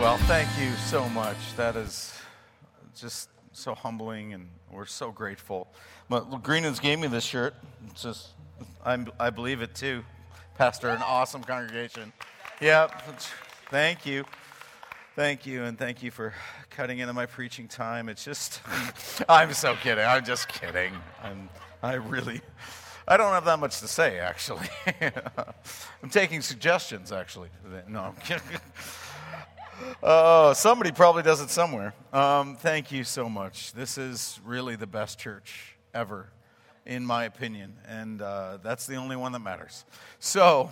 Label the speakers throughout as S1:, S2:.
S1: Well, thank you so much. That is just so humbling, and we're so grateful. But Greenlands gave me this shirt. It's just, I'm, I believe it too. Pastor, an awesome congregation. Yeah, thank you. Thank you, and thank you for cutting into my preaching time. It's just, I'm so kidding. I'm just kidding. I'm, I really, I don't have that much to say, actually. I'm taking suggestions, actually. No, I'm kidding. Oh, somebody probably does it somewhere. Um, thank you so much. This is really the best church ever, in my opinion, and uh, that's the only one that matters. So,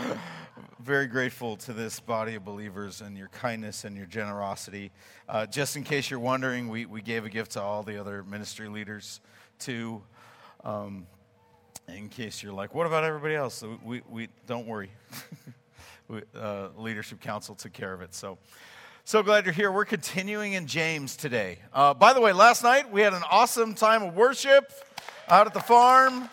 S1: very grateful to this body of believers and your kindness and your generosity. Uh, just in case you're wondering, we, we gave a gift to all the other ministry leaders too. Um, in case you're like, what about everybody else? We, we don't worry. uh, leadership council took care of it. So, so glad you're here. We're continuing in James today. Uh, by the way, last night we had an awesome time of worship out at the farm.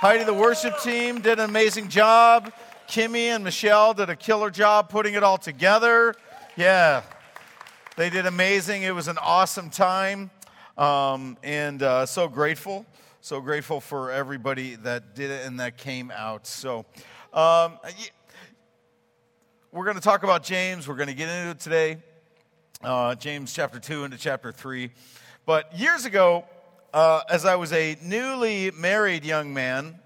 S1: Heidi, the worship team, did an amazing job. Kimmy and Michelle did a killer job putting it all together. Yeah, they did amazing. It was an awesome time, um, and uh, so grateful. So grateful for everybody that did it and that came out. So, um, we're going to talk about James. We're going to get into it today. Uh, James chapter 2 into chapter 3. But years ago, uh, as I was a newly married young man,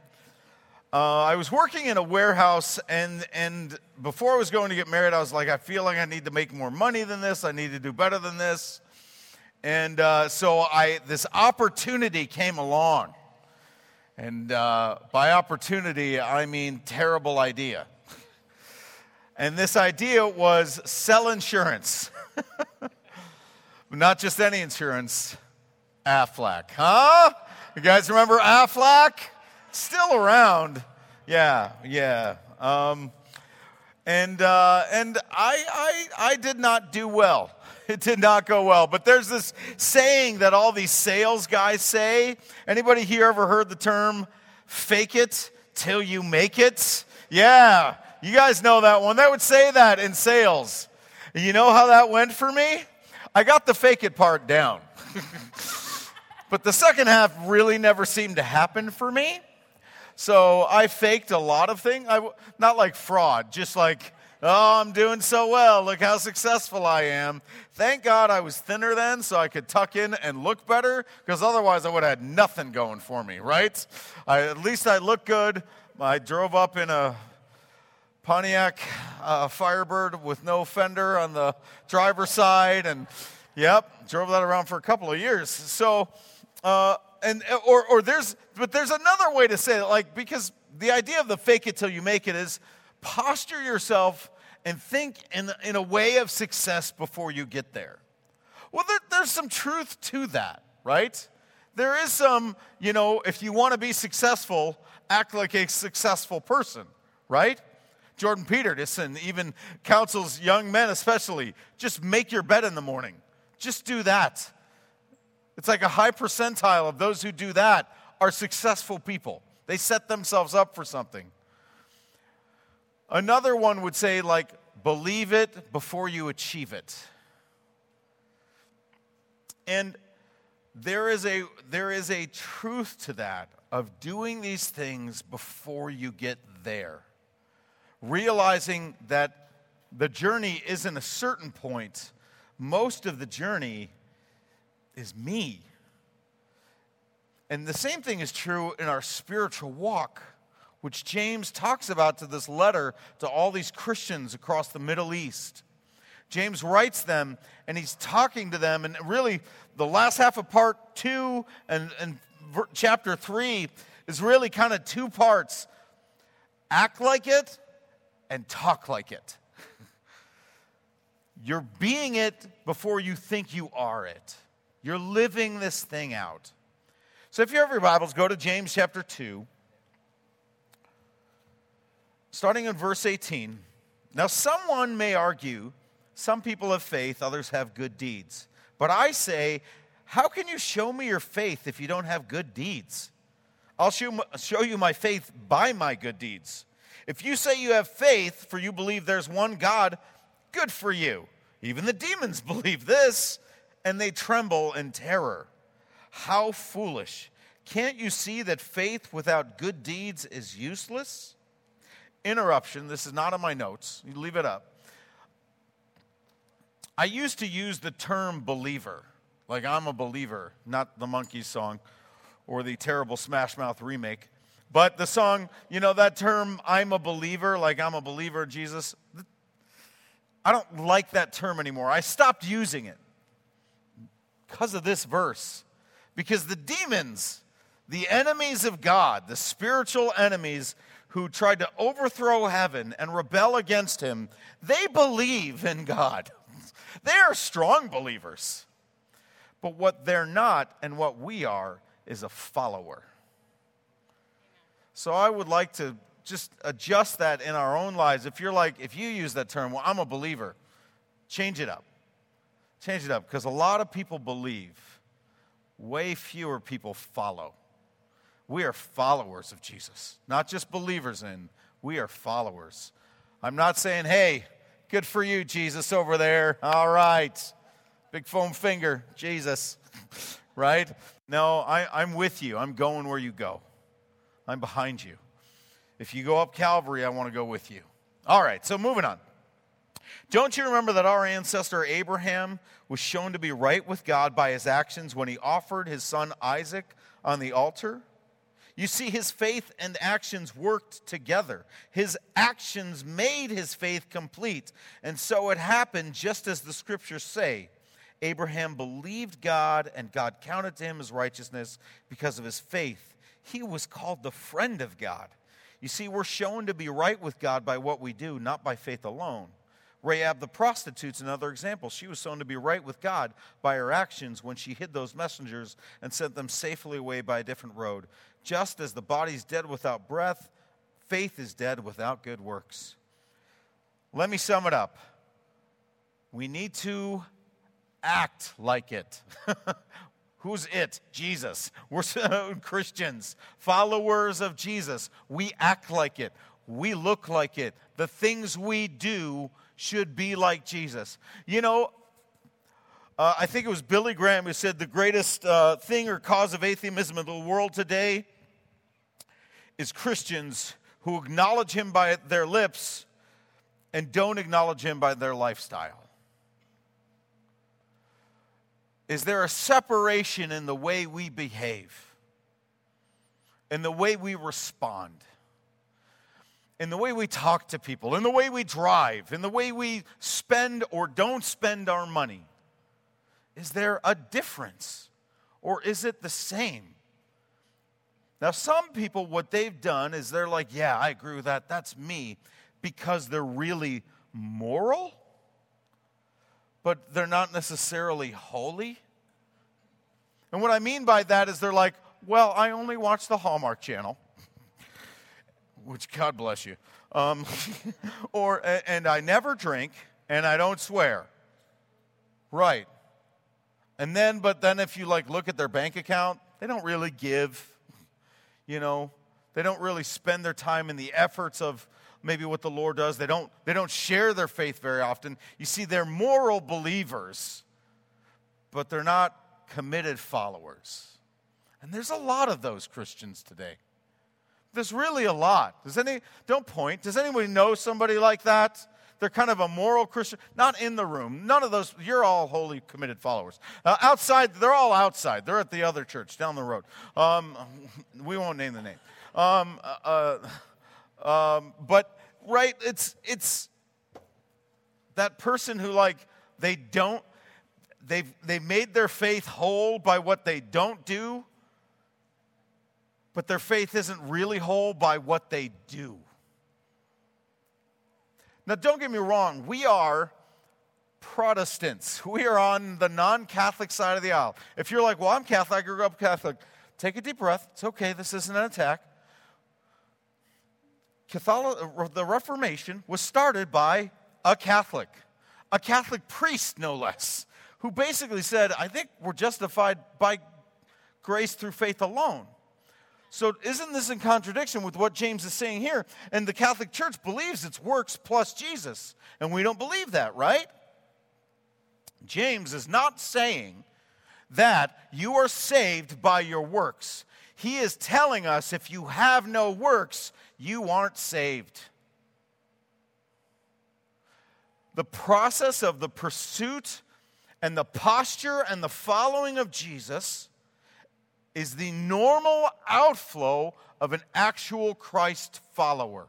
S1: uh, I was working in a warehouse, and, and before I was going to get married, I was like, I feel like I need to make more money than this. I need to do better than this. And uh, so I, this opportunity came along. And uh, by opportunity, I mean terrible idea. And this idea was sell insurance. Not just any insurance, Aflac. Huh? You guys remember Aflac? Still around. Yeah, yeah. Um, and uh, and I, I, I did not do well. It did not go well. But there's this saying that all these sales guys say. Anybody here ever heard the term fake it till you make it? Yeah. You guys know that one. They would say that in sales. You know how that went for me? I got the fake it part down. but the second half really never seemed to happen for me. So I faked a lot of things. I, not like fraud, just like, oh, I'm doing so well. Look how successful I am. Thank God I was thinner then so I could tuck in and look better because otherwise I would have had nothing going for me, right? I, at least I look good. I drove up in a Pontiac uh, Firebird with no fender on the driver's side, and yep, drove that around for a couple of years. So, uh, and or or there's but there's another way to say it, like because the idea of the fake it till you make it is posture yourself and think in in a way of success before you get there. Well, there, there's some truth to that, right? There is some, you know, if you want to be successful, act like a successful person, right? Jordan Peterson even counsels young men, especially, just make your bed in the morning. Just do that. It's like a high percentile of those who do that are successful people. They set themselves up for something. Another one would say, like, believe it before you achieve it. And there is a, there is a truth to that of doing these things before you get there realizing that the journey isn't a certain point, most of the journey is me. And the same thing is true in our spiritual walk, which James talks about to this letter to all these Christians across the Middle East. James writes them and he's talking to them, and really the last half of part two and, and chapter three is really kind of two parts act like it and talk like it. You're being it before you think you are it. You're living this thing out. So if you have your Bibles, go to James chapter 2, starting in verse 18. Now, someone may argue some people have faith, others have good deeds. But I say, how can you show me your faith if you don't have good deeds? I'll show you my faith by my good deeds. If you say you have faith, for you believe there's one God, good for you. Even the demons believe this, and they tremble in terror. How foolish. Can't you see that faith without good deeds is useless? Interruption. This is not on my notes. You leave it up. I used to use the term believer, like I'm a believer, not the Monkees song or the terrible Smash Mouth remake. But the song, you know, that term, I'm a believer, like I'm a believer Jesus, I don't like that term anymore. I stopped using it because of this verse. Because the demons, the enemies of God, the spiritual enemies who tried to overthrow heaven and rebel against him, they believe in God. They are strong believers. But what they're not and what we are is a follower. So I would like to just adjust that in our own lives. If you're like, if you use that term, well, I'm a believer, change it up. Change it up because a lot of people believe, way fewer people follow. We are followers of Jesus, not just believers in, we are followers. I'm not saying, hey, good for you, Jesus, over there. All right. Big foam finger, Jesus, right? No, I, I'm with you. I'm going where you go, I'm behind you. If you go up Calvary, I want to go with you. All right, so moving on. Don't you remember that our ancestor Abraham was shown to be right with God by his actions when he offered his son Isaac on the altar? You see, his faith and actions worked together. His actions made his faith complete. And so it happened just as the scriptures say. Abraham believed God, and God counted to him as righteousness because of his faith. He was called the friend of God. You see, we're shown to be right with God by what we do, not by faith alone. Rahab the prostitute's another example. She was shown to be right with God by her actions when she hid those messengers and sent them safely away by a different road. Just as the body's dead without breath, faith is dead without good works. Let me sum it up. We need to act like it. Who's it? Jesus. We're Christians, followers of Jesus. We act like it. We look like it. The things we do should be like Jesus. You know, uh, I think it was Billy Graham who said the greatest uh, thing or cause of atheism in the world today is Christians who acknowledge him by their lips and don't acknowledge him by their lifestyle. Is there a separation in the way we behave, in the way we respond, in the way we talk to people, in the way we drive, in the way we spend or don't spend our money? Is there a difference or is it the same? Now, some people, what they've done is they're like, yeah, I agree with that. That's me because they're really moral but they're not necessarily holy. And what I mean by that is they're like, well, I only watch the Hallmark channel, which God bless you. Um, or, and I never drink and I don't swear. Right. And then, but then if you like look at their bank account, they don't really give, you know, they don't really spend their time in the efforts of maybe what the Lord does. They don't, they don't share their faith very often. You see, they're moral believers, but they're not committed followers. And there's a lot of those Christians today. There's really a lot. Does any don't point. Does anybody know somebody like that? They're kind of a moral Christian, not in the room. None of those. You're all holy, committed followers. Uh, outside, they're all outside. They're at the other church down the road. Um, we won't name the name. Um, uh, um, but right, it's it's that person who like they don't they've they've made their faith whole by what they don't do, but their faith isn't really whole by what they do. Now, don't get me wrong, we are Protestants. We are on the non Catholic side of the aisle. If you're like, well, I'm Catholic, I grew up Catholic, take a deep breath. It's okay, this isn't an attack. Catholic, uh, the Reformation was started by a Catholic, a Catholic priest, no less, who basically said, I think we're justified by grace through faith alone. So, isn't this in contradiction with what James is saying here? And the Catholic Church believes it's works plus Jesus. And we don't believe that, right? James is not saying that you are saved by your works. He is telling us if you have no works, you aren't saved. The process of the pursuit and the posture and the following of Jesus is the normal outflow of an actual Christ follower.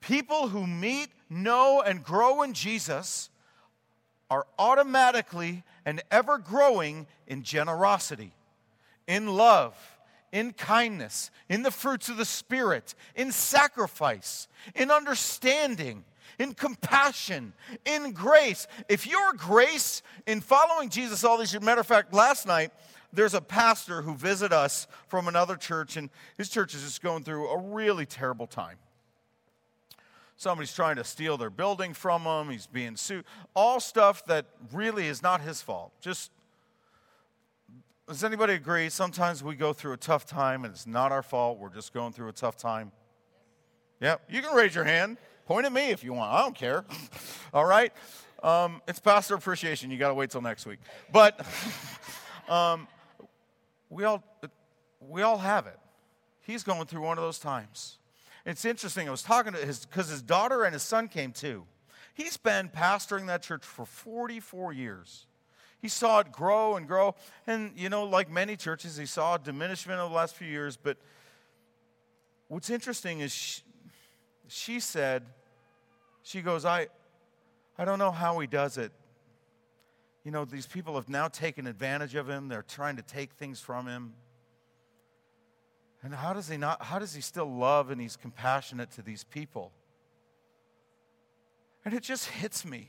S1: People who meet, know, and grow in Jesus are automatically and ever growing in generosity, in love, in kindness, in the fruits of the Spirit, in sacrifice, in understanding, in compassion, in grace. If your grace in following Jesus all these years, matter of fact, last night, there's a pastor who visited us from another church, and his church is just going through a really terrible time. Somebody's trying to steal their building from him, he's being sued. All stuff that really is not his fault. Just does anybody agree? Sometimes we go through a tough time and it's not our fault. We're just going through a tough time. Yeah, you can raise your hand. Point at me if you want. I don't care. All right? Um, it's pastor appreciation. You got to wait till next week. But um, we, all, we all have it. He's going through one of those times. It's interesting. I was talking to his, because his daughter and his son came too. He's been pastoring that church for 44 years. He saw it grow and grow. And, you know, like many churches, he saw a diminishment over the last few years. But what's interesting is she, she said, she goes, I, I don't know how he does it. You know, these people have now taken advantage of him. They're trying to take things from him. And how does he not, how does he still love and he's compassionate to these people? And it just hits me.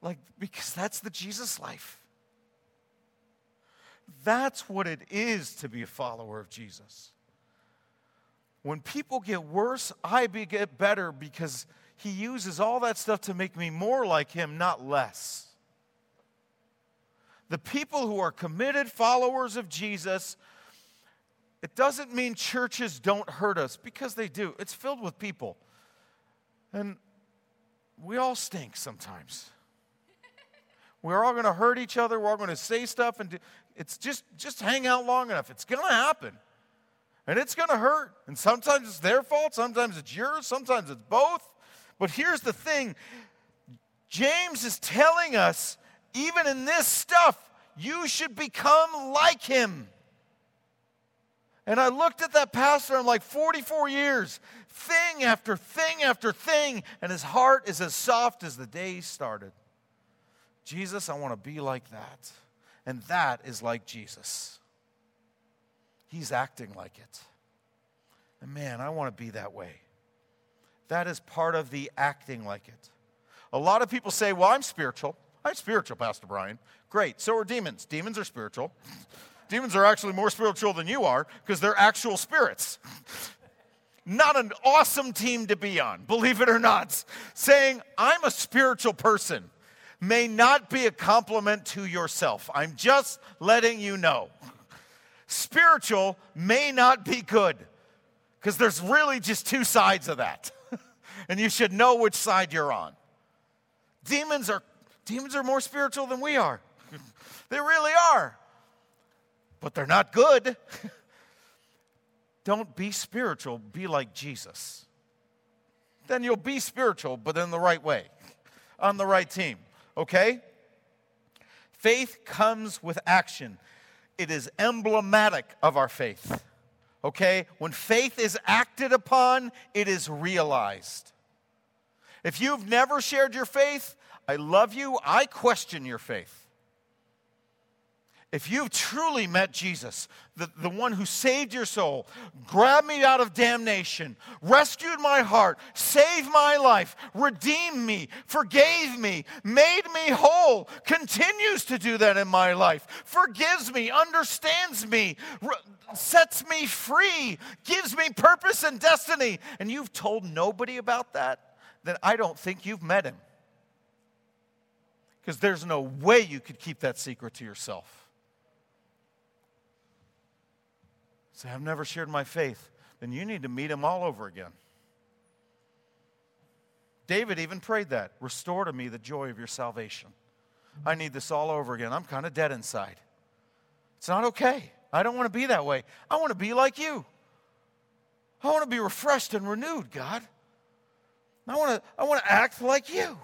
S1: Like, because that's the Jesus life. That's what it is to be a follower of Jesus. When people get worse, I get better because he uses all that stuff to make me more like him, not less. The people who are committed followers of Jesus, it doesn't mean churches don't hurt us because they do. It's filled with people. And we all stink sometimes. We're all going to hurt each other. We're all going to say stuff and do, it's just just hang out long enough. It's going to happen. And it's going to hurt. And sometimes it's their fault, sometimes it's yours, sometimes it's both. But here's the thing James is telling us, even in this stuff, you should become like him. And I looked at that pastor, I'm like, 44 years, thing after thing after thing, and his heart is as soft as the day he started. Jesus, I want to be like that. And that is like Jesus. He's acting like it. And man, I want to be that way. That is part of the acting like it. A lot of people say, Well, I'm spiritual. I'm spiritual, Pastor Brian. Great. So are demons. Demons are spiritual. demons are actually more spiritual than you are because they're actual spirits. not an awesome team to be on, believe it or not. Saying, I'm a spiritual person may not be a compliment to yourself. I'm just letting you know. Spiritual may not be good because there's really just two sides of that. and you should know which side you're on. Demons are demons are more spiritual than we are. they really are. But they're not good. Don't be spiritual, be like Jesus. Then you'll be spiritual, but in the right way, on the right team okay? Faith comes with action, it is emblematic of our faith, okay? When faith is acted upon, it is realized. If you've never shared your faith, I love you, I question your faith. If you've truly met Jesus, the, the one who saved your soul, grabbed me out of damnation, rescued my heart, saved my life, redeemed me, forgave me, made me whole, continues to do that in my life, forgives me, understands me, re- sets me free, gives me purpose and destiny, and you've told nobody about that, then I don't think you've met him. Because there's no way you could keep that secret to yourself. Say, I've never shared my faith. Then you need to meet him all over again. David even prayed that Restore to me the joy of your salvation. I need this all over again. I'm kind of dead inside. It's not okay. I don't want to be that way. I want to be like you. I want to be refreshed and renewed, God. I want to, I want to act like you.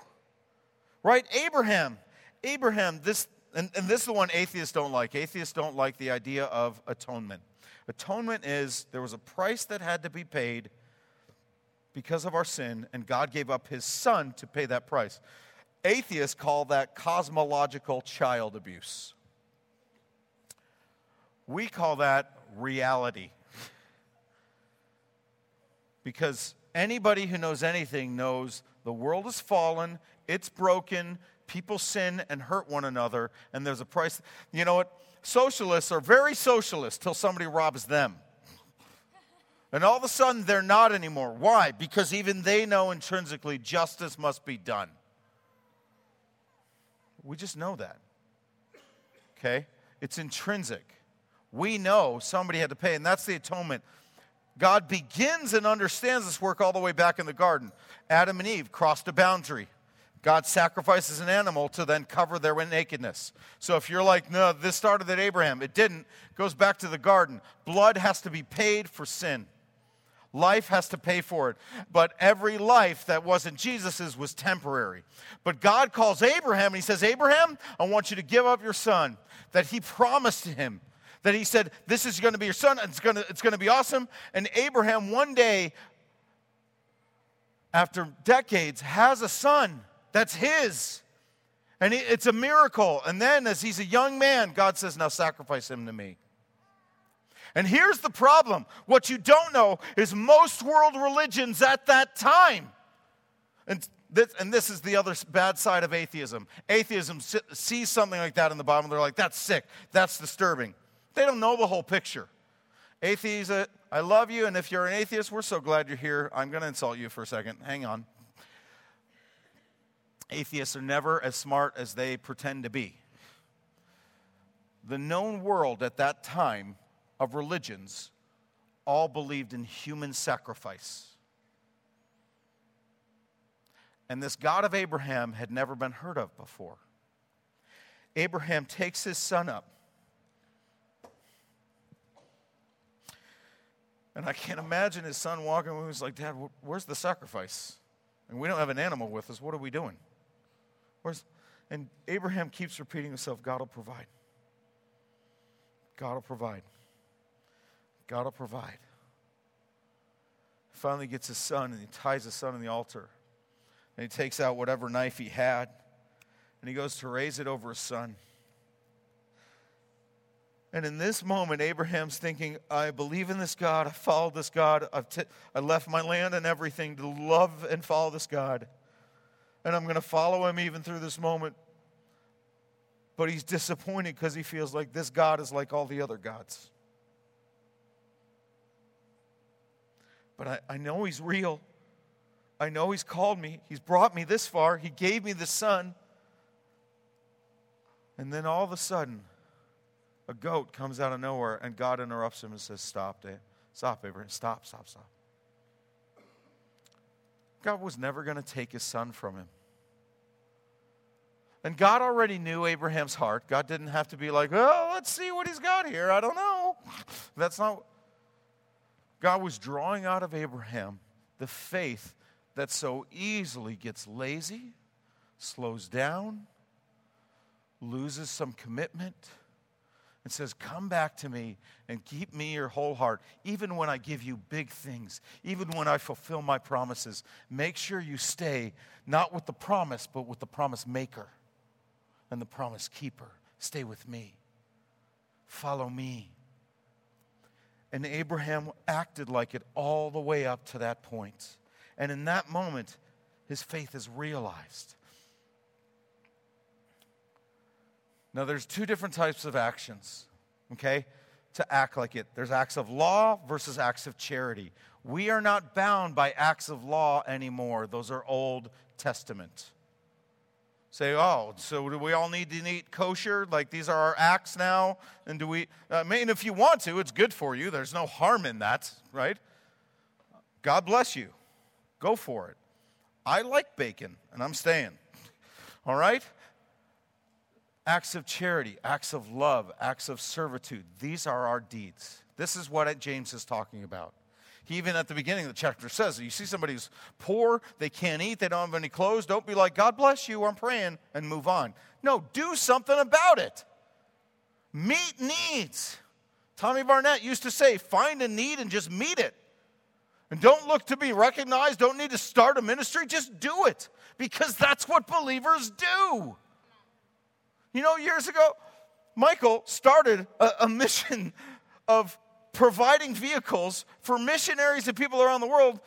S1: Right? Abraham. Abraham, this, and, and this is the one atheists don't like. Atheists don't like the idea of atonement. Atonement is there was a price that had to be paid because of our sin, and God gave up his son to pay that price. Atheists call that cosmological child abuse. We call that reality. Because anybody who knows anything knows the world is fallen, it's broken, people sin and hurt one another, and there's a price. You know what? Socialists are very socialist till somebody robs them. And all of a sudden, they're not anymore. Why? Because even they know intrinsically justice must be done. We just know that. Okay? It's intrinsic. We know somebody had to pay, and that's the atonement. God begins and understands this work all the way back in the garden. Adam and Eve crossed a boundary. God sacrifices an animal to then cover their nakedness. So if you're like, no, this started at Abraham, it didn't, it goes back to the garden. Blood has to be paid for sin. Life has to pay for it. But every life that wasn't Jesus's was temporary. But God calls Abraham and he says, Abraham, I want you to give up your son that he promised to him. That he said, This is going to be your son, it's going to, it's going to be awesome. And Abraham, one day, after decades, has a son. That's his. And it's a miracle. And then, as he's a young man, God says, Now sacrifice him to me. And here's the problem what you don't know is most world religions at that time, and this, and this is the other bad side of atheism. Atheism sees something like that in the Bible, they're like, That's sick, that's disturbing. They don't know the whole picture. Atheist, I love you, and if you're an atheist, we're so glad you're here. I'm going to insult you for a second. Hang on atheists are never as smart as they pretend to be. The known world at that time of religions all believed in human sacrifice. And this God of Abraham had never been heard of before. Abraham takes his son up. And I can't imagine his son walking away. He's like, Dad, where's the sacrifice? And we don't have an animal with us. What are we doing? Where's, and Abraham keeps repeating himself God will provide. God will provide. God will provide. Finally gets his son and he ties his son on the altar. And he takes out whatever knife he had and he goes to raise it over his son. And in this moment, Abraham's thinking, I believe in this God. I followed this God. I've t- I left my land and everything to love and follow this God and I'm going to follow him even through this moment. But he's disappointed because he feels like this God is like all the other gods. But I, I know he's real. I know he's called me. He's brought me this far. He gave me the son. And then all of a sudden, a goat comes out of nowhere, and God interrupts him and says, Stop, Dave. Stop, Abraham. Stop, stop, stop. God was never going to take his son from him. And God already knew Abraham's heart. God didn't have to be like, oh, let's see what he's got here. I don't know. That's not. God was drawing out of Abraham the faith that so easily gets lazy, slows down, loses some commitment, and says, Come back to me and keep me your whole heart, even when I give you big things, even when I fulfill my promises. Make sure you stay not with the promise, but with the promise maker and the promise keeper. Stay with me. Follow me. And Abraham acted like it all the way up to that point. And in that moment, his faith is realized. Now, there's two different types of actions, okay, to act like it. There's acts of law versus acts of charity. We are not bound by acts of law anymore, those are Old Testament. Say, oh, so do we all need to eat kosher? Like these are our acts now? And do we, I mean, if you want to, it's good for you. There's no harm in that, right? God bless you. Go for it. I like bacon, and I'm staying. All right? Acts of charity, acts of love, acts of servitude. These are our deeds. This is what James is talking about. He even at the beginning of the chapter says, you see somebody who's poor, they can't eat, they don't have any clothes, don't be like, God bless you, I'm praying, and move on. No, do something about it. Meet needs. Tommy Barnett used to say, find a need and just meet it. And don't look to be recognized, don't need to start a ministry, just do it. Because that's what believers do. You know, years ago, Michael started a, a mission of providing vehicles for missionaries and people around the world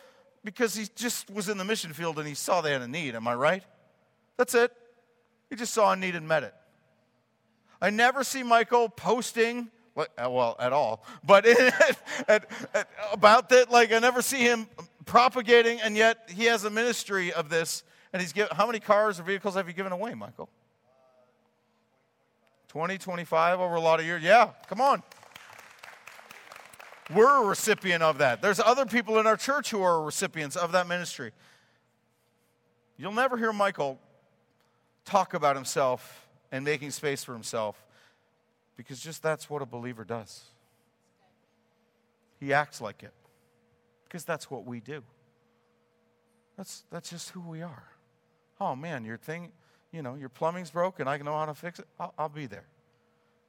S1: because he just was in the mission field and he saw they had a need. Am I right? That's it. He just saw a need and met it. I never see Michael posting, uh, well, at all, but at, at, about that. Like, I never see him propagating, and yet he has a ministry of this. And he's given, how many cars or vehicles have you given away, Michael? 20, 25 over a lot of years? Yeah, come on. We're a recipient of that. There's other people in our church who are recipients of that ministry. You'll never hear Michael talk about himself and making space for himself because just that's what a believer does. He acts like it because that's what we do. That's, that's just who we are. Oh man, your thing, you know, your plumbing's broken. I know how to fix it. I'll, I'll be there.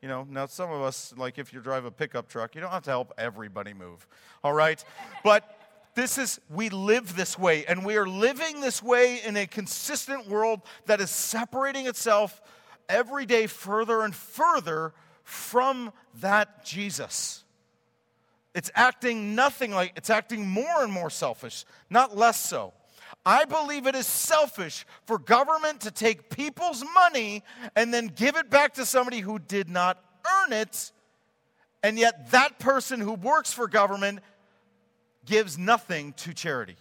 S1: You know, now some of us, like if you drive a pickup truck, you don't have to help everybody move, all right? But this is, we live this way, and we are living this way in a consistent world that is separating itself every day further and further from that Jesus. It's acting nothing like, it's acting more and more selfish, not less so. I believe it is selfish for government to take people's money and then give it back to somebody who did not earn it, and yet that person who works for government gives nothing to charity.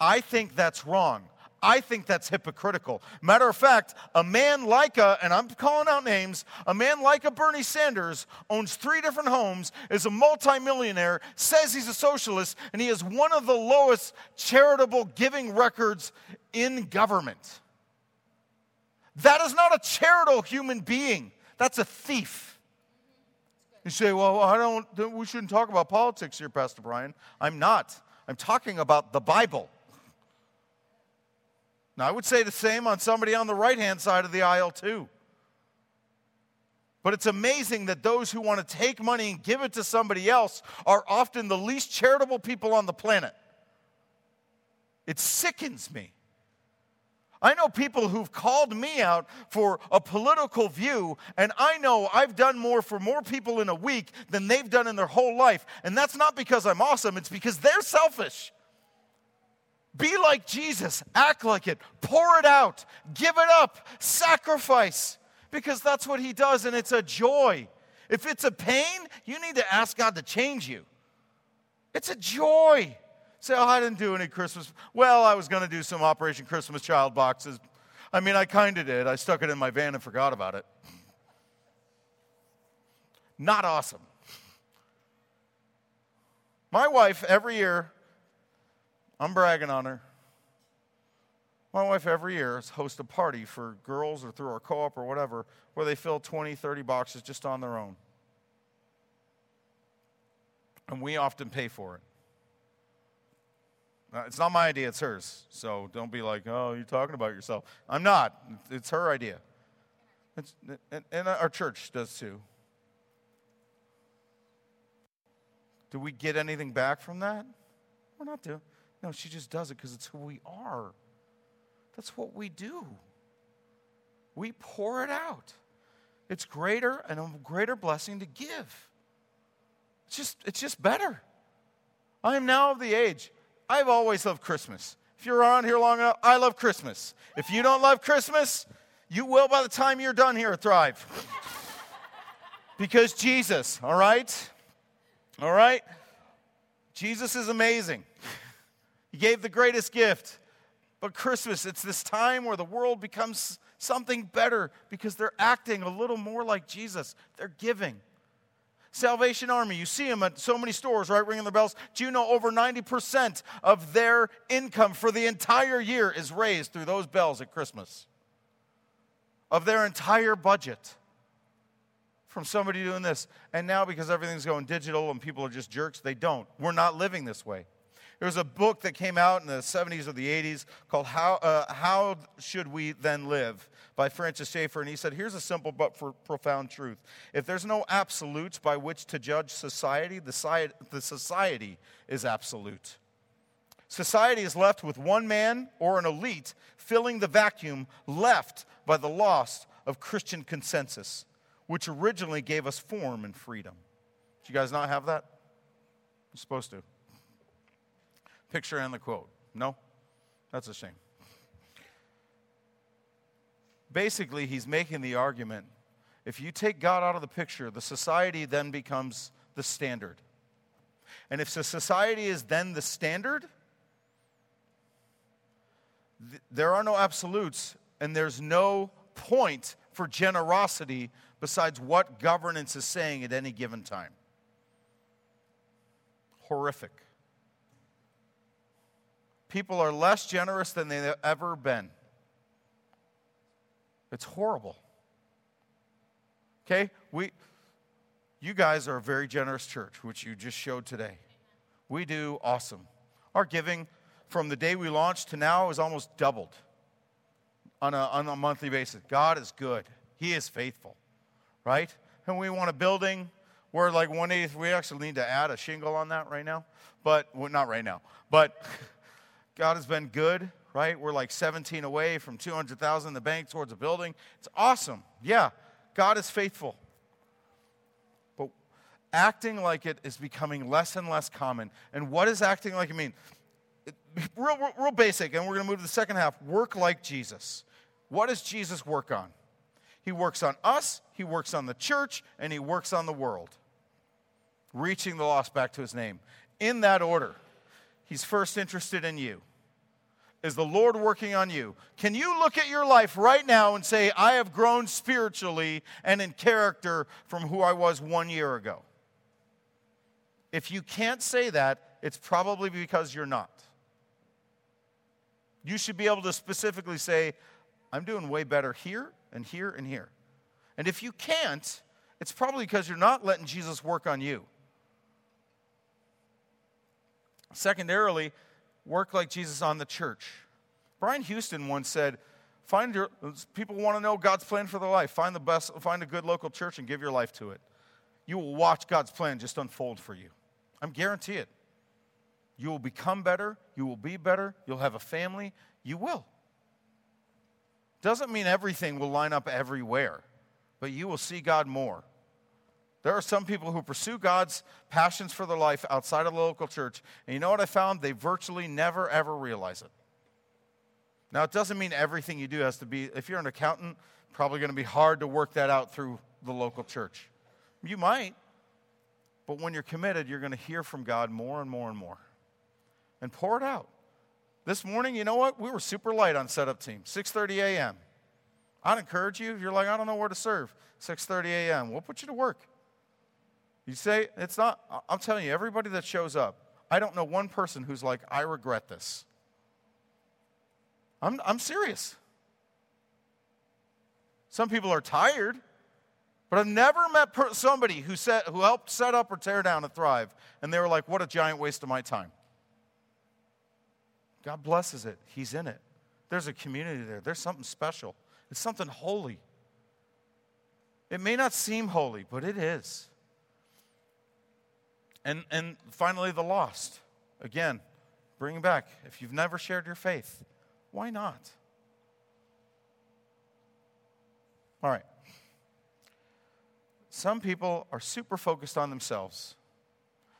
S1: I think that's wrong. I think that's hypocritical. Matter of fact, a man like a, and I'm calling out names, a man like a Bernie Sanders owns three different homes, is a multimillionaire, says he's a socialist, and he has one of the lowest charitable giving records in government. That is not a charitable human being, that's a thief. You say, well, I don't, we shouldn't talk about politics here, Pastor Brian. I'm not. I'm talking about the Bible. Now, I would say the same on somebody on the right hand side of the aisle, too. But it's amazing that those who want to take money and give it to somebody else are often the least charitable people on the planet. It sickens me. I know people who've called me out for a political view, and I know I've done more for more people in a week than they've done in their whole life. And that's not because I'm awesome, it's because they're selfish. Be like Jesus, act like it, pour it out, give it up, sacrifice, because that's what He does, and it's a joy. If it's a pain, you need to ask God to change you. It's a joy. Say, oh, I didn't do any Christmas. Well, I was going to do some Operation Christmas Child boxes. I mean, I kind of did. I stuck it in my van and forgot about it. Not awesome. My wife, every year, I'm bragging on her. My wife every year hosts a party for girls or through our co op or whatever where they fill 20, 30 boxes just on their own. And we often pay for it. Uh, it's not my idea, it's hers. So don't be like, oh, you're talking about yourself. I'm not. It's her idea. It's, and, and our church does too. Do we get anything back from that? We're not doing. No, she just does it because it's who we are. That's what we do. We pour it out. it's greater and a greater blessing to give. It's just, it's just better. I am now of the age. I've always loved Christmas. If you're around here long enough, I love Christmas. If you don't love Christmas, you will by the time you're done here Thrive. because Jesus, all right? All right? Jesus is amazing. He gave the greatest gift. But Christmas, it's this time where the world becomes something better because they're acting a little more like Jesus. They're giving. Salvation Army, you see them at so many stores, right? Ringing the bells. Do you know over 90% of their income for the entire year is raised through those bells at Christmas? Of their entire budget from somebody doing this. And now, because everything's going digital and people are just jerks, they don't. We're not living this way. There was a book that came out in the 70s or the 80s called How, uh, How Should We Then Live by Francis Schaeffer. And he said, Here's a simple but profound truth. If there's no absolutes by which to judge society, the, the society is absolute. Society is left with one man or an elite filling the vacuum left by the loss of Christian consensus, which originally gave us form and freedom. Do you guys not have that? You're supposed to picture and the quote. No? That's a shame. Basically, he's making the argument if you take God out of the picture, the society then becomes the standard. And if the society is then the standard, th- there are no absolutes and there's no point for generosity besides what governance is saying at any given time. Horrific people are less generous than they've ever been. It's horrible. Okay? We you guys are a very generous church, which you just showed today. We do awesome. Our giving from the day we launched to now is almost doubled on a, on a monthly basis. God is good. He is faithful, right? And we want a building. We're like one eighth. We actually need to add a shingle on that right now, but well, not right now. But God has been good, right? We're like 17 away from 200,000 in the bank towards a building. It's awesome. Yeah, God is faithful. But acting like it is becoming less and less common. And what does acting like it mean? It, real, real, real basic, and we're going to move to the second half. Work like Jesus. What does Jesus work on? He works on us, he works on the church, and he works on the world. Reaching the lost back to his name. In that order. He's first interested in you. Is the Lord working on you? Can you look at your life right now and say, I have grown spiritually and in character from who I was one year ago? If you can't say that, it's probably because you're not. You should be able to specifically say, I'm doing way better here and here and here. And if you can't, it's probably because you're not letting Jesus work on you. Secondarily, work like Jesus on the church. Brian Houston once said, Find your people want to know God's plan for their life. Find the best, find a good local church and give your life to it. You will watch God's plan just unfold for you. I'm guarantee it. You will become better, you will be better, you'll have a family, you will. Doesn't mean everything will line up everywhere, but you will see God more. There are some people who pursue God's passions for their life outside of the local church. And you know what I found? They virtually never, ever realize it. Now, it doesn't mean everything you do has to be, if you're an accountant, probably going to be hard to work that out through the local church. You might, but when you're committed, you're going to hear from God more and more and more. And pour it out. This morning, you know what? We were super light on setup team, 6:30 a.m. I'd encourage you, if you're like, I don't know where to serve, 6:30 a.m. We'll put you to work. You say, it's not, I'm telling you, everybody that shows up, I don't know one person who's like, I regret this. I'm, I'm serious. Some people are tired, but I've never met per- somebody who, set, who helped set up or tear down a Thrive, and they were like, what a giant waste of my time. God blesses it, He's in it. There's a community there, there's something special, it's something holy. It may not seem holy, but it is. And, and finally, the lost. Again, bring back. If you've never shared your faith, why not? All right. some people are super focused on themselves.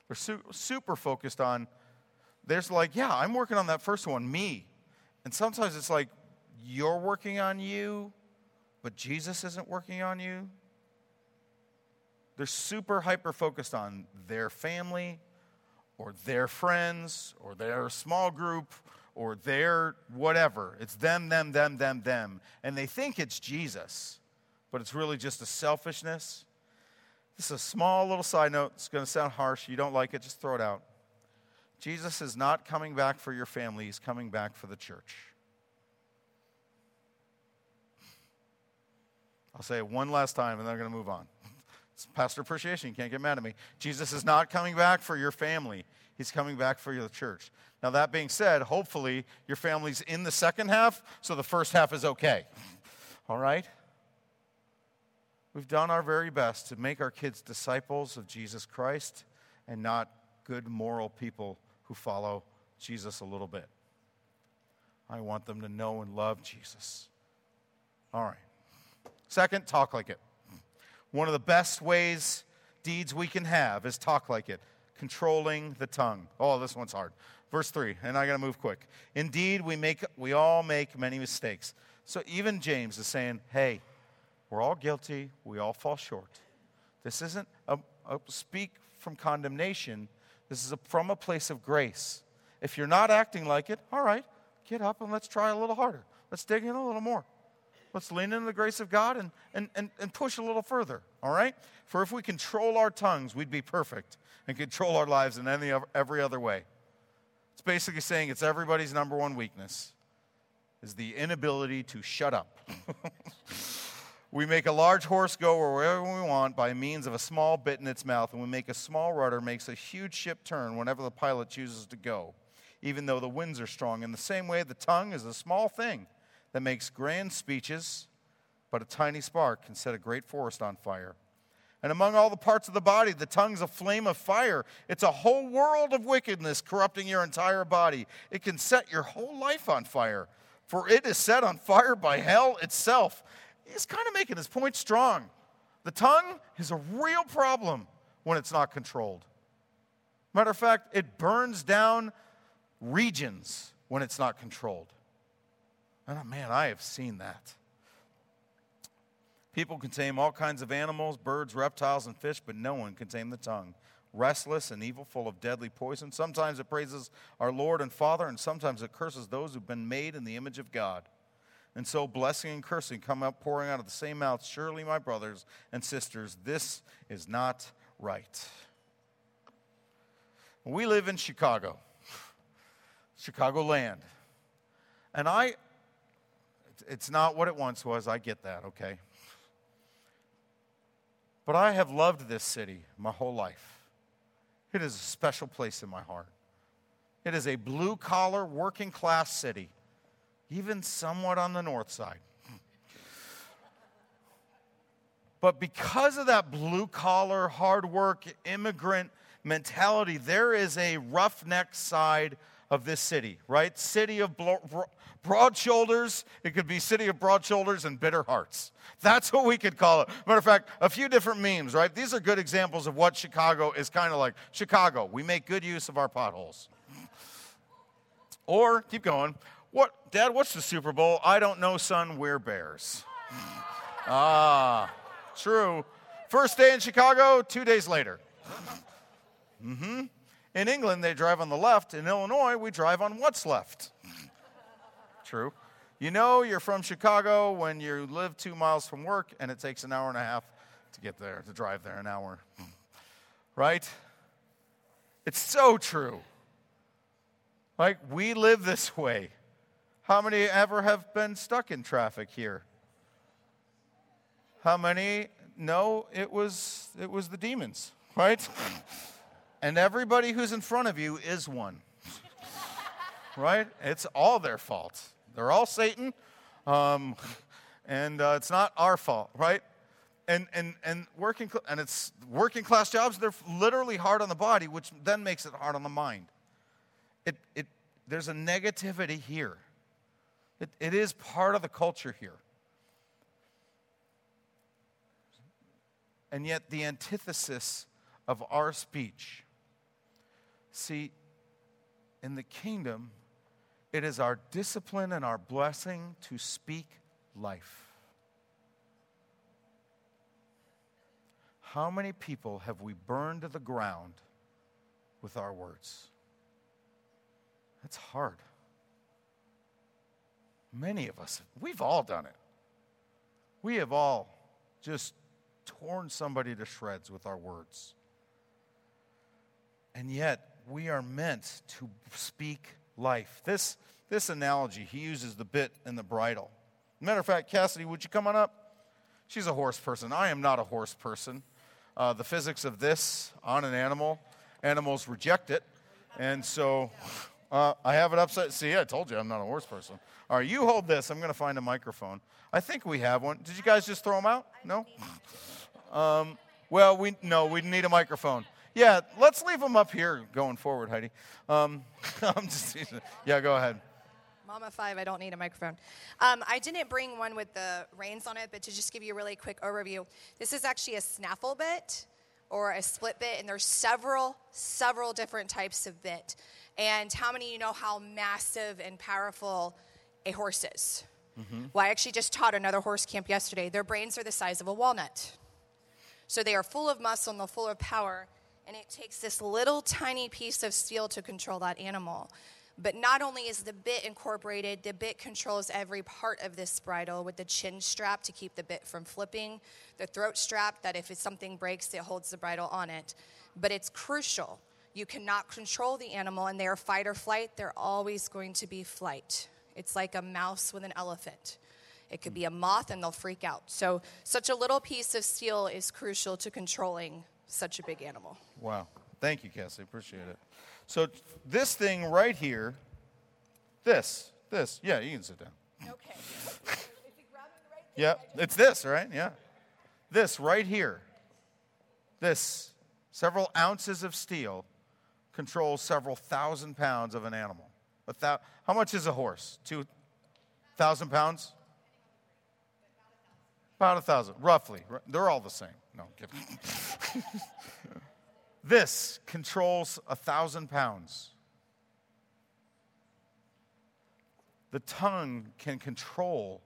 S1: They're su- super focused on, there's like, yeah, I'm working on that first one, me. And sometimes it's like, you're working on you, but Jesus isn't working on you. They're super hyper focused on their family or their friends or their small group or their whatever. It's them, them, them, them, them. And they think it's Jesus, but it's really just a selfishness. This is a small little side note. It's going to sound harsh. You don't like it, just throw it out. Jesus is not coming back for your family, he's coming back for the church. I'll say it one last time and then I'm going to move on. It's pastor appreciation. You can't get mad at me. Jesus is not coming back for your family, he's coming back for your church. Now, that being said, hopefully your family's in the second half, so the first half is okay. All right? We've done our very best to make our kids disciples of Jesus Christ and not good moral people who follow Jesus a little bit. I want them to know and love Jesus. All right. Second, talk like it. One of the best ways, deeds we can have is talk like it, controlling the tongue. Oh, this one's hard. Verse 3, and I got to move quick. Indeed, we, make, we all make many mistakes. So even James is saying, hey, we're all guilty. We all fall short. This isn't a, a speak from condemnation. This is a, from a place of grace. If you're not acting like it, all right, get up and let's try a little harder. Let's dig in a little more. Let's lean into the grace of God and, and, and, and push a little further, all right? For if we control our tongues, we'd be perfect and control our lives in any, every other way. It's basically saying it's everybody's number one weakness is the inability to shut up. we make a large horse go wherever we want by means of a small bit in its mouth, and we make a small rudder makes a huge ship turn whenever the pilot chooses to go, even though the winds are strong. In the same way, the tongue is a small thing that makes grand speeches, but a tiny spark can set a great forest on fire. And among all the parts of the body, the tongue's a flame of fire. It's a whole world of wickedness corrupting your entire body. It can set your whole life on fire, for it is set on fire by hell itself. He's kind of making his point strong. The tongue is a real problem when it's not controlled. Matter of fact, it burns down regions when it's not controlled. And uh, man, I have seen that. People can tame all kinds of animals, birds, reptiles, and fish, but no one can tame the tongue. Restless and evil, full of deadly poison. Sometimes it praises our Lord and Father, and sometimes it curses those who've been made in the image of God. And so blessing and cursing come out pouring out of the same mouth. Surely, my brothers and sisters, this is not right. We live in Chicago, Chicago land. And I, it's not what it once was. I get that, okay? But I have loved this city my whole life. It is a special place in my heart. It is a blue collar, working class city, even somewhat on the north side. But because of that blue collar, hard work, immigrant mentality, there is a roughneck side of this city, right? City of broad shoulders. It could be city of broad shoulders and bitter hearts. That's what we could call it. Matter of fact, a few different memes, right? These are good examples of what Chicago is kind of like. Chicago, we make good use of our potholes. Or, keep going. What, Dad, what's the Super Bowl? I don't know, son. We're Bears. ah, true. First day in Chicago, two days later. mm hmm. In England, they drive on the left. In Illinois, we drive on what's left. True. You know you're from Chicago when you live two miles from work and it takes an hour and a half to get there, to drive there an hour. Right? It's so true. Like, we live this way. How many ever have been stuck in traffic here? How many? No, it was, it was the demons, right? and everybody who's in front of you is one. right? It's all their fault. They're all Satan, um, and uh, it's not our fault, right? And, and, and, working, and it's working class jobs, they're literally hard on the body, which then makes it hard on the mind. It, it, there's a negativity here. It, it is part of the culture here. and yet the antithesis of our speech. See, in the kingdom, it is our discipline and our blessing to speak life. How many people have we burned to the ground with our words? That's hard. Many of us, we've all done it. We have all just torn somebody to shreds with our words. And yet, we are meant to speak life. This, this analogy, he uses the bit and the bridle. Matter of fact, Cassidy, would you come on up? She's a horse person. I am not a horse person. Uh, the physics of this on an animal, animals reject it. And so uh, I have it upside. See, I told you I'm not a horse person. All right, you hold this. I'm going to find a microphone. I think we have one. Did you guys just throw them out? No? Um, well, we no, we need a microphone. Yeah, let's leave them up here going forward, Heidi. Um, I'm just yeah, go ahead.
S2: Mama five, I don't need a microphone. Um, I didn't bring one with the reins on it, but to just give you a really quick overview, this is actually a snaffle bit or a split bit, and there's several, several different types of bit. And how many of you know how massive and powerful a horse is? Mm-hmm. Well, I actually just taught another horse camp yesterday. Their brains are the size of a walnut. So they are full of muscle and they're full of power. And it takes this little tiny piece of steel to control that animal. But not only is the bit incorporated, the bit controls every part of this bridle with the chin strap to keep the bit from flipping, the throat strap that if something breaks, it holds the bridle on it. But it's crucial. You cannot control the animal, and they are fight or flight. They're always going to be flight. It's like a mouse with an elephant. It could be a moth and they'll freak out. So, such a little piece of steel is crucial to controlling such a big animal.
S1: Wow. Thank you, Cassie. Appreciate it. So, this thing right here, this, this, yeah, you can sit down.
S2: Okay.
S1: yeah, it's this, right? Yeah. This right here, this, several ounces of steel controls several thousand pounds of an animal. A thou- how much is a horse? Two thousand pounds? About a thousand, roughly. They're all the same. No, kidding. this controls a thousand pounds. The tongue can control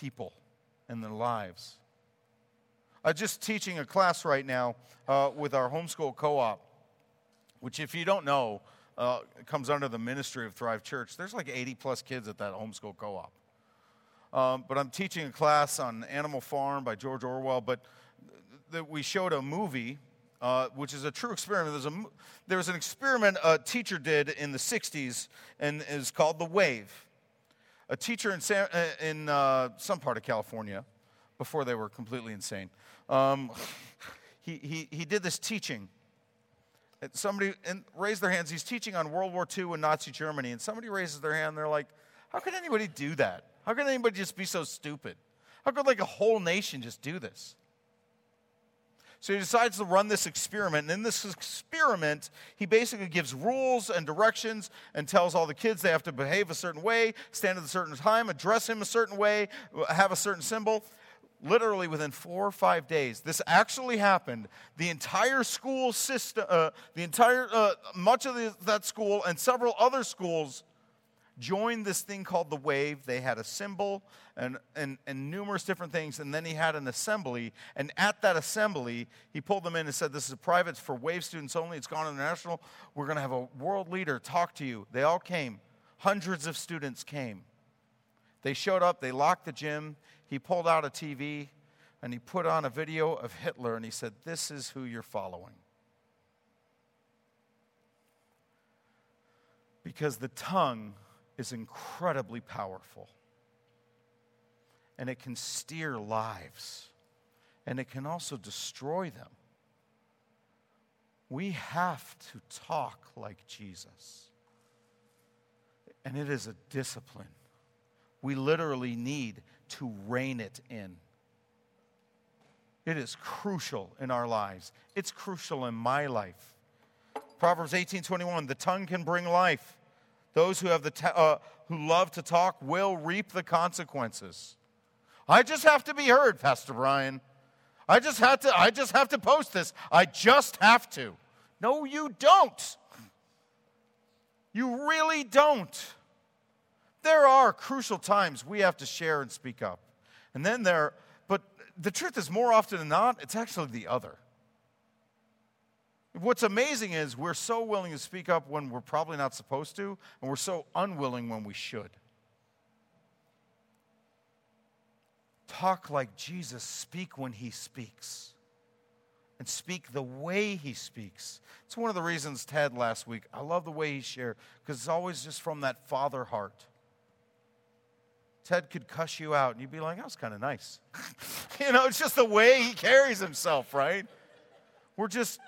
S1: people and their lives. I'm just teaching a class right now uh, with our homeschool co op, which, if you don't know, uh, comes under the ministry of Thrive Church. There's like 80 plus kids at that homeschool co op. Um, but I'm teaching a class on Animal Farm by George Orwell. But we showed a movie, uh, which is a true experiment. There's, a, there was an experiment a teacher did in the 60s, and is called The Wave. A teacher in, San, uh, in uh, some part of California, before they were completely insane, um, he, he, he did this teaching And somebody and raised their hands. He's teaching on World War II and Nazi Germany, and somebody raises their hand. They're like, "How could anybody do that? How could anybody just be so stupid? How could like a whole nation just do this?" So he decides to run this experiment. And in this experiment, he basically gives rules and directions and tells all the kids they have to behave a certain way, stand at a certain time, address him a certain way, have a certain symbol literally within four or five days, this actually happened. The entire school system, uh, the entire, uh, much of the, that school and several other schools joined this thing called the Wave. They had a symbol and, and, and numerous different things, and then he had an assembly. And at that assembly, he pulled them in and said, This is a private for Wave students only. It's gone international. We're going to have a world leader talk to you. They all came. Hundreds of students came. They showed up, they locked the gym. He pulled out a TV and he put on a video of Hitler and he said, This is who you're following. Because the tongue is incredibly powerful and it can steer lives and it can also destroy them. We have to talk like Jesus. And it is a discipline we literally need to rein it in. It is crucial in our lives. It's crucial in my life. Proverbs 18:21, the tongue can bring life. Those who have the ta- uh, who love to talk will reap the consequences. I just have to be heard, Pastor Brian. I just had to I just have to post this. I just have to. No, you don't. You really don't. There are crucial times we have to share and speak up. And then there, but the truth is, more often than not, it's actually the other. What's amazing is we're so willing to speak up when we're probably not supposed to, and we're so unwilling when we should. Talk like Jesus, speak when he speaks, and speak the way he speaks. It's one of the reasons Ted last week, I love the way he shared, because it's always just from that father heart. Ted could cuss you out, and you'd be like, that was kind of nice. you know, it's just the way he carries himself, right? We're just,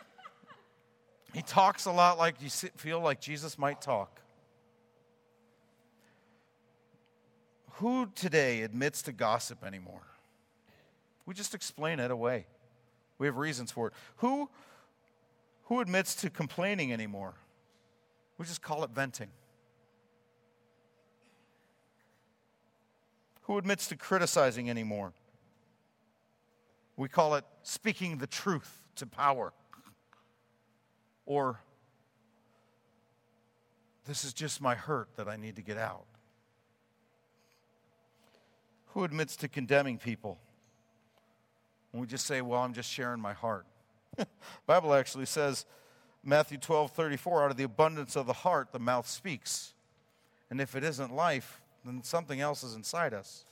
S1: he talks a lot like you feel like Jesus might talk. Who today admits to gossip anymore? We just explain it away. We have reasons for it. Who, who admits to complaining anymore? We just call it venting. Who admits to criticizing anymore? We call it speaking the truth to power. Or, this is just my hurt that I need to get out. Who admits to condemning people? And we just say, well, I'm just sharing my heart. Bible actually says, Matthew 12, 34, out of the abundance of the heart, the mouth speaks. And if it isn't life, then something else is inside us.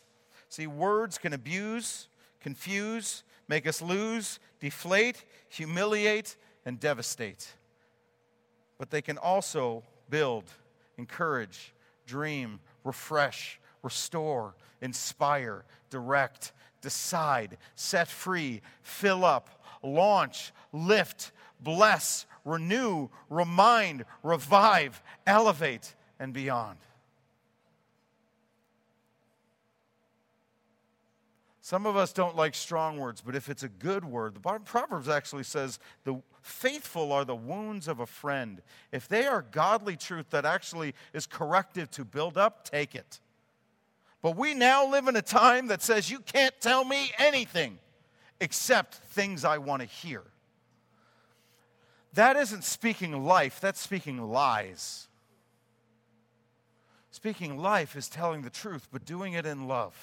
S1: See, words can abuse, confuse, make us lose, deflate, humiliate, and devastate. But they can also build, encourage, dream, refresh, restore, inspire, direct, decide, set free, fill up, launch, lift, bless, renew, remind, revive, elevate, and beyond. Some of us don't like strong words, but if it's a good word, the Proverbs actually says the faithful are the wounds of a friend. If they are godly truth that actually is corrective to build up, take it. But we now live in a time that says you can't tell me anything except things I want to hear. That isn't speaking life, that's speaking lies. Speaking life is telling the truth, but doing it in love.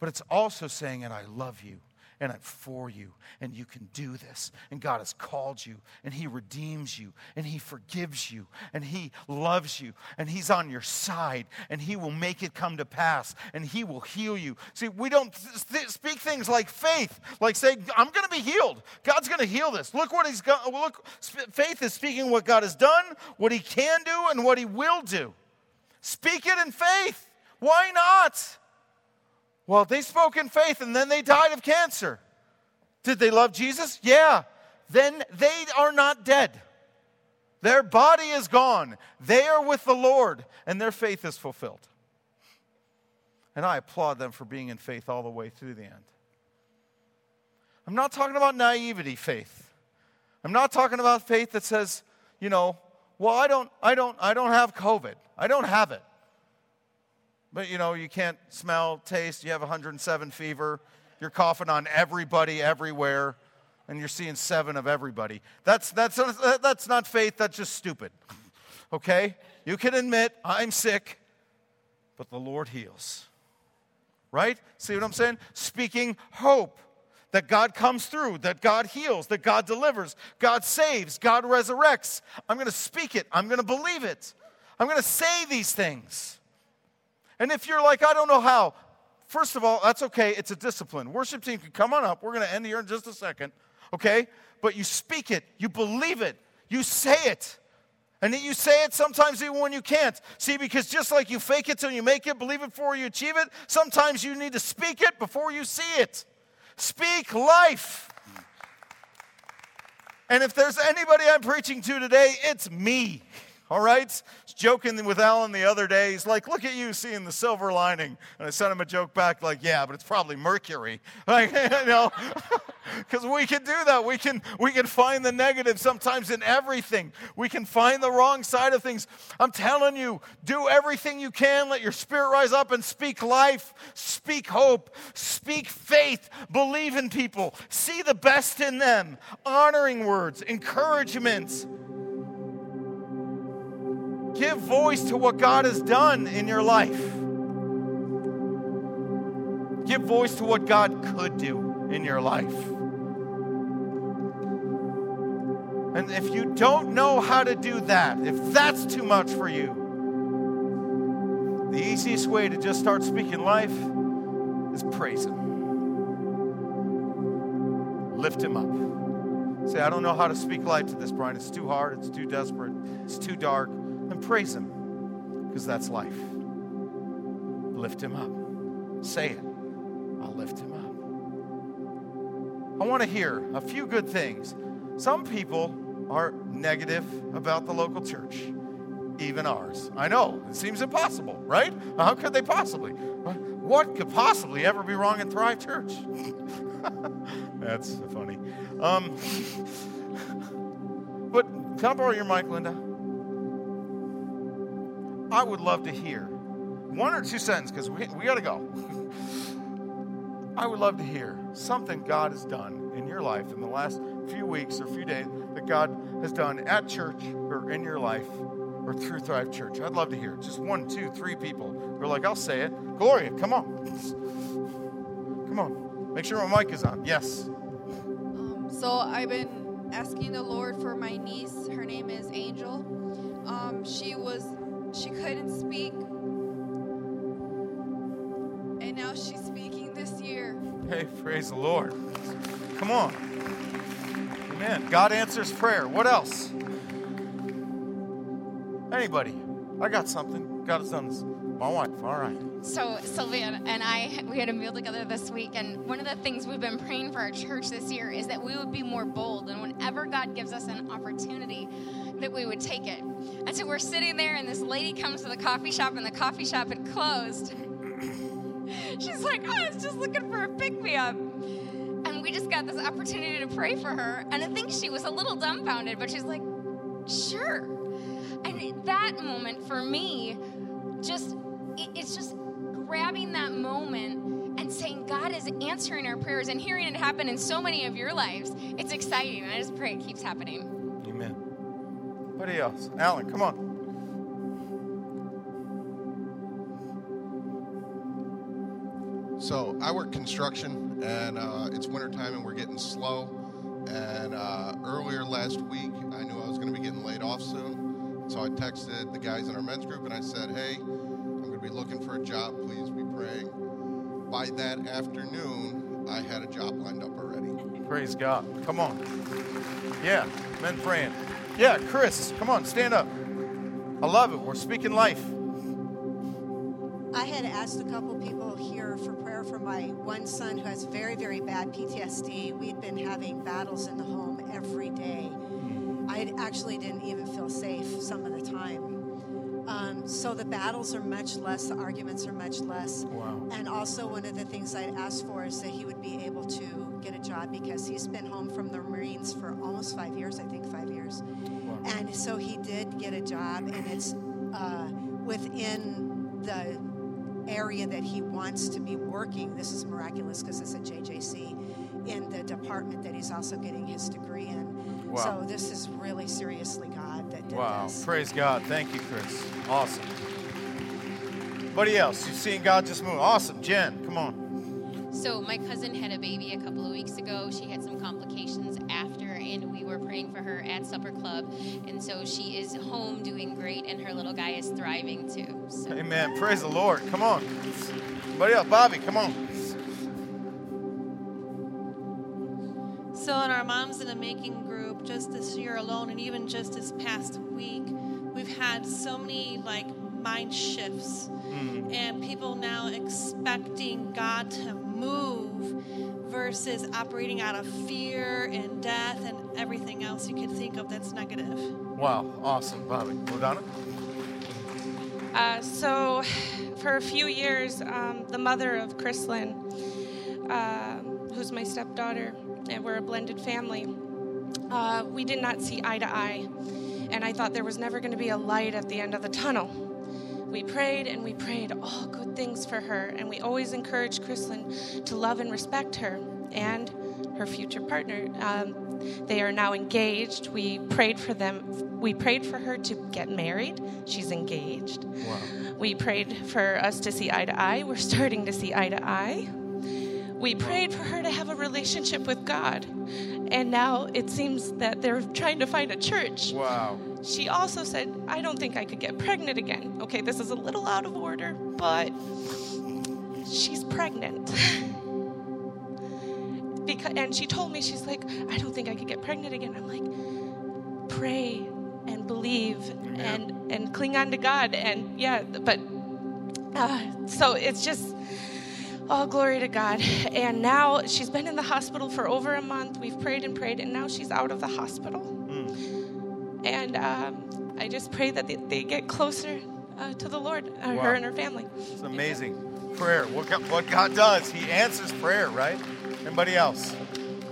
S1: But it's also saying, and I love you, and I'm for you, and you can do this. And God has called you, and He redeems you, and He forgives you, and He loves you, and He's on your side, and He will make it come to pass, and He will heal you. See, we don't th- speak things like faith, like say, I'm going to be healed. God's going to heal this. Look what He's got. Look, faith is speaking what God has done, what He can do, and what He will do. Speak it in faith. Why not? Well, they spoke in faith and then they died of cancer. Did they love Jesus? Yeah. Then they are not dead. Their body is gone. They are with the Lord and their faith is fulfilled. And I applaud them for being in faith all the way through the end. I'm not talking about naivety faith. I'm not talking about faith that says, you know, well, I don't, I don't, I don't have COVID. I don't have it. But you know, you can't smell, taste, you have 107 fever, you're coughing on everybody everywhere, and you're seeing seven of everybody. That's, that's, that's not faith, that's just stupid. Okay? You can admit, I'm sick, but the Lord heals. Right? See what I'm saying? Speaking hope that God comes through, that God heals, that God delivers, God saves, God resurrects. I'm going to speak it, I'm going to believe it, I'm going to say these things. And if you're like, I don't know how, first of all, that's okay. It's a discipline. Worship team can come on up. We're going to end here in just a second, okay? But you speak it, you believe it, you say it. And you say it sometimes even when you can't. See, because just like you fake it till you make it, believe it before you achieve it, sometimes you need to speak it before you see it. Speak life. And if there's anybody I'm preaching to today, it's me all right? I was joking with Alan the other day. He's like, look at you seeing the silver lining. And I sent him a joke back like, yeah, but it's probably Mercury. Like, you know. Because we can do that. We can, we can find the negative sometimes in everything. We can find the wrong side of things. I'm telling you, do everything you can. Let your spirit rise up and speak life, speak hope, speak faith, believe in people, see the best in them, honoring words, encouragements. Give voice to what God has done in your life. Give voice to what God could do in your life. And if you don't know how to do that, if that's too much for you, the easiest way to just start speaking life is praise Him. Lift Him up. Say, I don't know how to speak life to this, Brian. It's too hard, it's too desperate, it's too dark. And praise Him, because that's life. Lift Him up. Say it. I'll lift Him up. I want to hear a few good things. Some people are negative about the local church, even ours. I know, it seems impossible, right? How could they possibly? What could possibly ever be wrong in Thrive Church? That's funny. Um, but can I borrow your mic, Linda? I would love to hear one or two sentences because we, we got to go. I would love to hear something God has done in your life in the last few weeks or few days that God has done at church or in your life or through Thrive Church. I'd love to hear just one, two, three people who are like, I'll say it. Gloria, come on. Come on. Make sure my mic is on. Yes.
S3: Um, so I've been asking the Lord for my niece. Her name is Angel. Um, she was, she couldn't speak. And now she's speaking this year.
S1: Hey, praise the Lord. Come on. Amen. God answers prayer. What else? Anybody? I got something. God has done this. My wife. All right.
S4: So Sylvia and I, we had a meal together this week, and one of the things we've been praying for our church this year is that we would be more bold, and whenever God gives us an opportunity, that we would take it. And so we're sitting there, and this lady comes to the coffee shop, and the coffee shop had closed. She's like, oh, I was just looking for a pick me up. And we just got this opportunity to pray for her. And I think she was a little dumbfounded, but she's like, sure. And that moment for me, just, it's just grabbing that moment and saying, God is answering our prayers and hearing it happen in so many of your lives. It's exciting. I just pray it keeps happening.
S1: Amen. Anybody else? Alan, come on.
S5: So I work construction, and uh, it's wintertime, and we're getting slow. And uh, earlier last week, I knew I was going to be getting laid off soon. So I texted the guys in our men's group, and I said, "Hey, I'm going to be looking for a job. Please be praying." By that afternoon, I had a job lined up already.
S1: Praise God. Come on. Yeah, men praying. Yeah, Chris, come on, stand up. I love it. We're speaking life.
S6: I had asked a couple people here for prayer for my one son who has very, very bad PTSD. We'd been having battles in the home every day. I actually didn't even feel safe some of the time. Um, so the battles are much less, the arguments are much less.
S1: Wow.
S6: And also, one of the things I'd asked for is that he would be able to get a job because he's been home from the Marines for almost five years, I think five years. And so he did get a job, and it's uh, within the area that he wants to be working. This is miraculous because it's at JJC in the department that he's also getting his degree in.
S1: Wow.
S6: So this is really seriously God that did
S1: Wow.
S6: this.
S1: Praise God. Thank you, Chris. Awesome. Anybody else? You've seen God just move. Awesome. Jen, come on.
S7: So my cousin had a baby a couple of weeks ago. She had some complications after, and we were praying for her at supper club. And so she is home doing great, and her little guy is thriving too. So.
S1: Amen. Praise the Lord. Come on. Anybody else? Bobby, come on.
S8: So, in our Moms in the Making group, just this year alone, and even just this past week, we've had so many like mind shifts, and people now expecting God to move versus operating out of fear and death and everything else you could think of that's negative.
S1: Wow. Awesome. Bobby. Ladonna?
S9: Uh, so, for a few years, um, the mother of Chrislyn, uh, who's my stepdaughter, and we're a blended family, uh, we did not see eye to eye. And I thought there was never going to be a light at the end of the tunnel. We prayed and we prayed all good things for her, and we always encouraged Chrislyn to love and respect her and her future partner. Um, they are now engaged. We prayed for them. We prayed for her to get married. She's engaged.
S1: Wow.
S9: We prayed for us to see eye to eye. We're starting to see eye to eye. We prayed for her to have a relationship with God. And now it seems that they're trying to find a church.
S1: Wow.
S9: She also said, I don't think I could get pregnant again. Okay, this is a little out of order, but she's pregnant. because, and she told me, she's like, I don't think I could get pregnant again. I'm like, pray and believe and, and cling on to God. And yeah, but uh, so it's just all glory to God. And now she's been in the hospital for over a month. We've prayed and prayed, and now she's out of the hospital. And um, I just pray that they, they get closer uh, to the Lord, uh,
S1: Wow.
S9: her and her family.
S1: It's amazing. Prayer. What God, what God does, He answers prayer, right? Anybody else?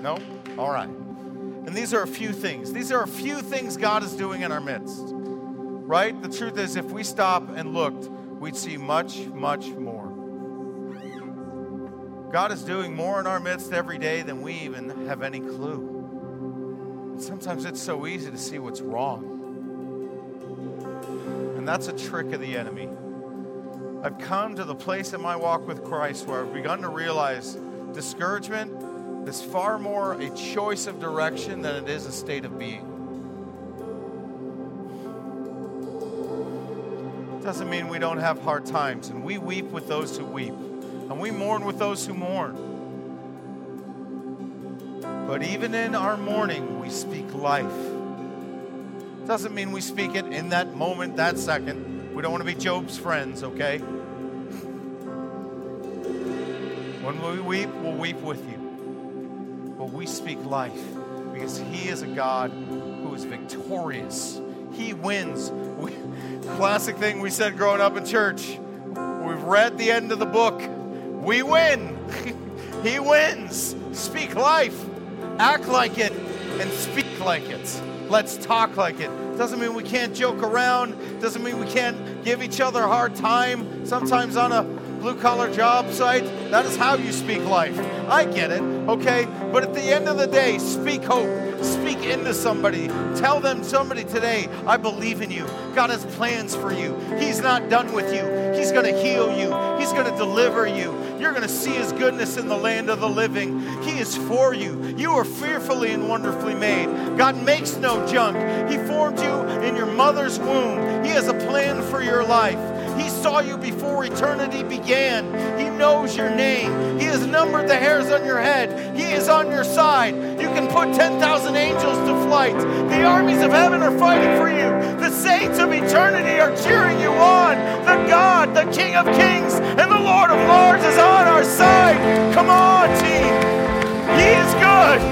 S1: No? All right. And these are a few things. These are a few things God is doing in our midst, right? The truth is, if we stop and looked, we'd see much, much more. God is doing more in our midst every day than we even have any clue. Sometimes it's so easy to see what's wrong. And that's a trick of the enemy. I've come to the place in my walk with Christ where I've begun to realize discouragement is far more a choice of direction than it is a state of being. It Doesn't mean we don't have hard times, and we weep with those who weep, and we mourn with those who mourn. But even in our mourning, we speak life. Doesn't mean we speak it in that moment, that second. We don't want to be Job's friends, okay? When we weep, we'll weep with you. But we speak life because He is a God who is victorious. He wins. We, classic thing we said growing up in church. We've read the end of the book. We win. he wins. Speak life. Act like it and speak like it. Let's talk like it. Doesn't mean we can't joke around. Doesn't mean we can't give each other a hard time. Sometimes on a blue collar job site, that is how you speak life. I get it, okay? But at the end of the day, speak hope. Speak into somebody. Tell them somebody today, I believe in you. God has plans for you. He's not done with you. He's going to heal you. He's going to deliver you. You're going to see his goodness in the land of the living. He is for you. You are fearfully and wonderfully made. God makes no junk. He formed you in your mother's womb. He has a plan for your life. He saw you before eternity began. He knows your name. He has numbered the hairs on your head. He is on your side. You can put 10,000 angels to flight. The armies of heaven are fighting for you. The saints of eternity are cheering you on. The God, the King of kings, and the Lord of lords is on our side. Come on, team. He is good.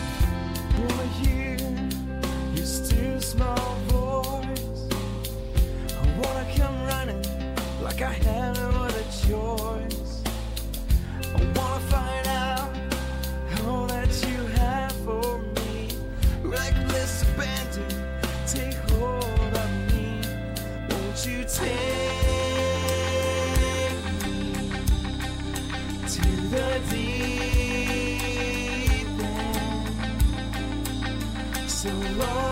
S10: So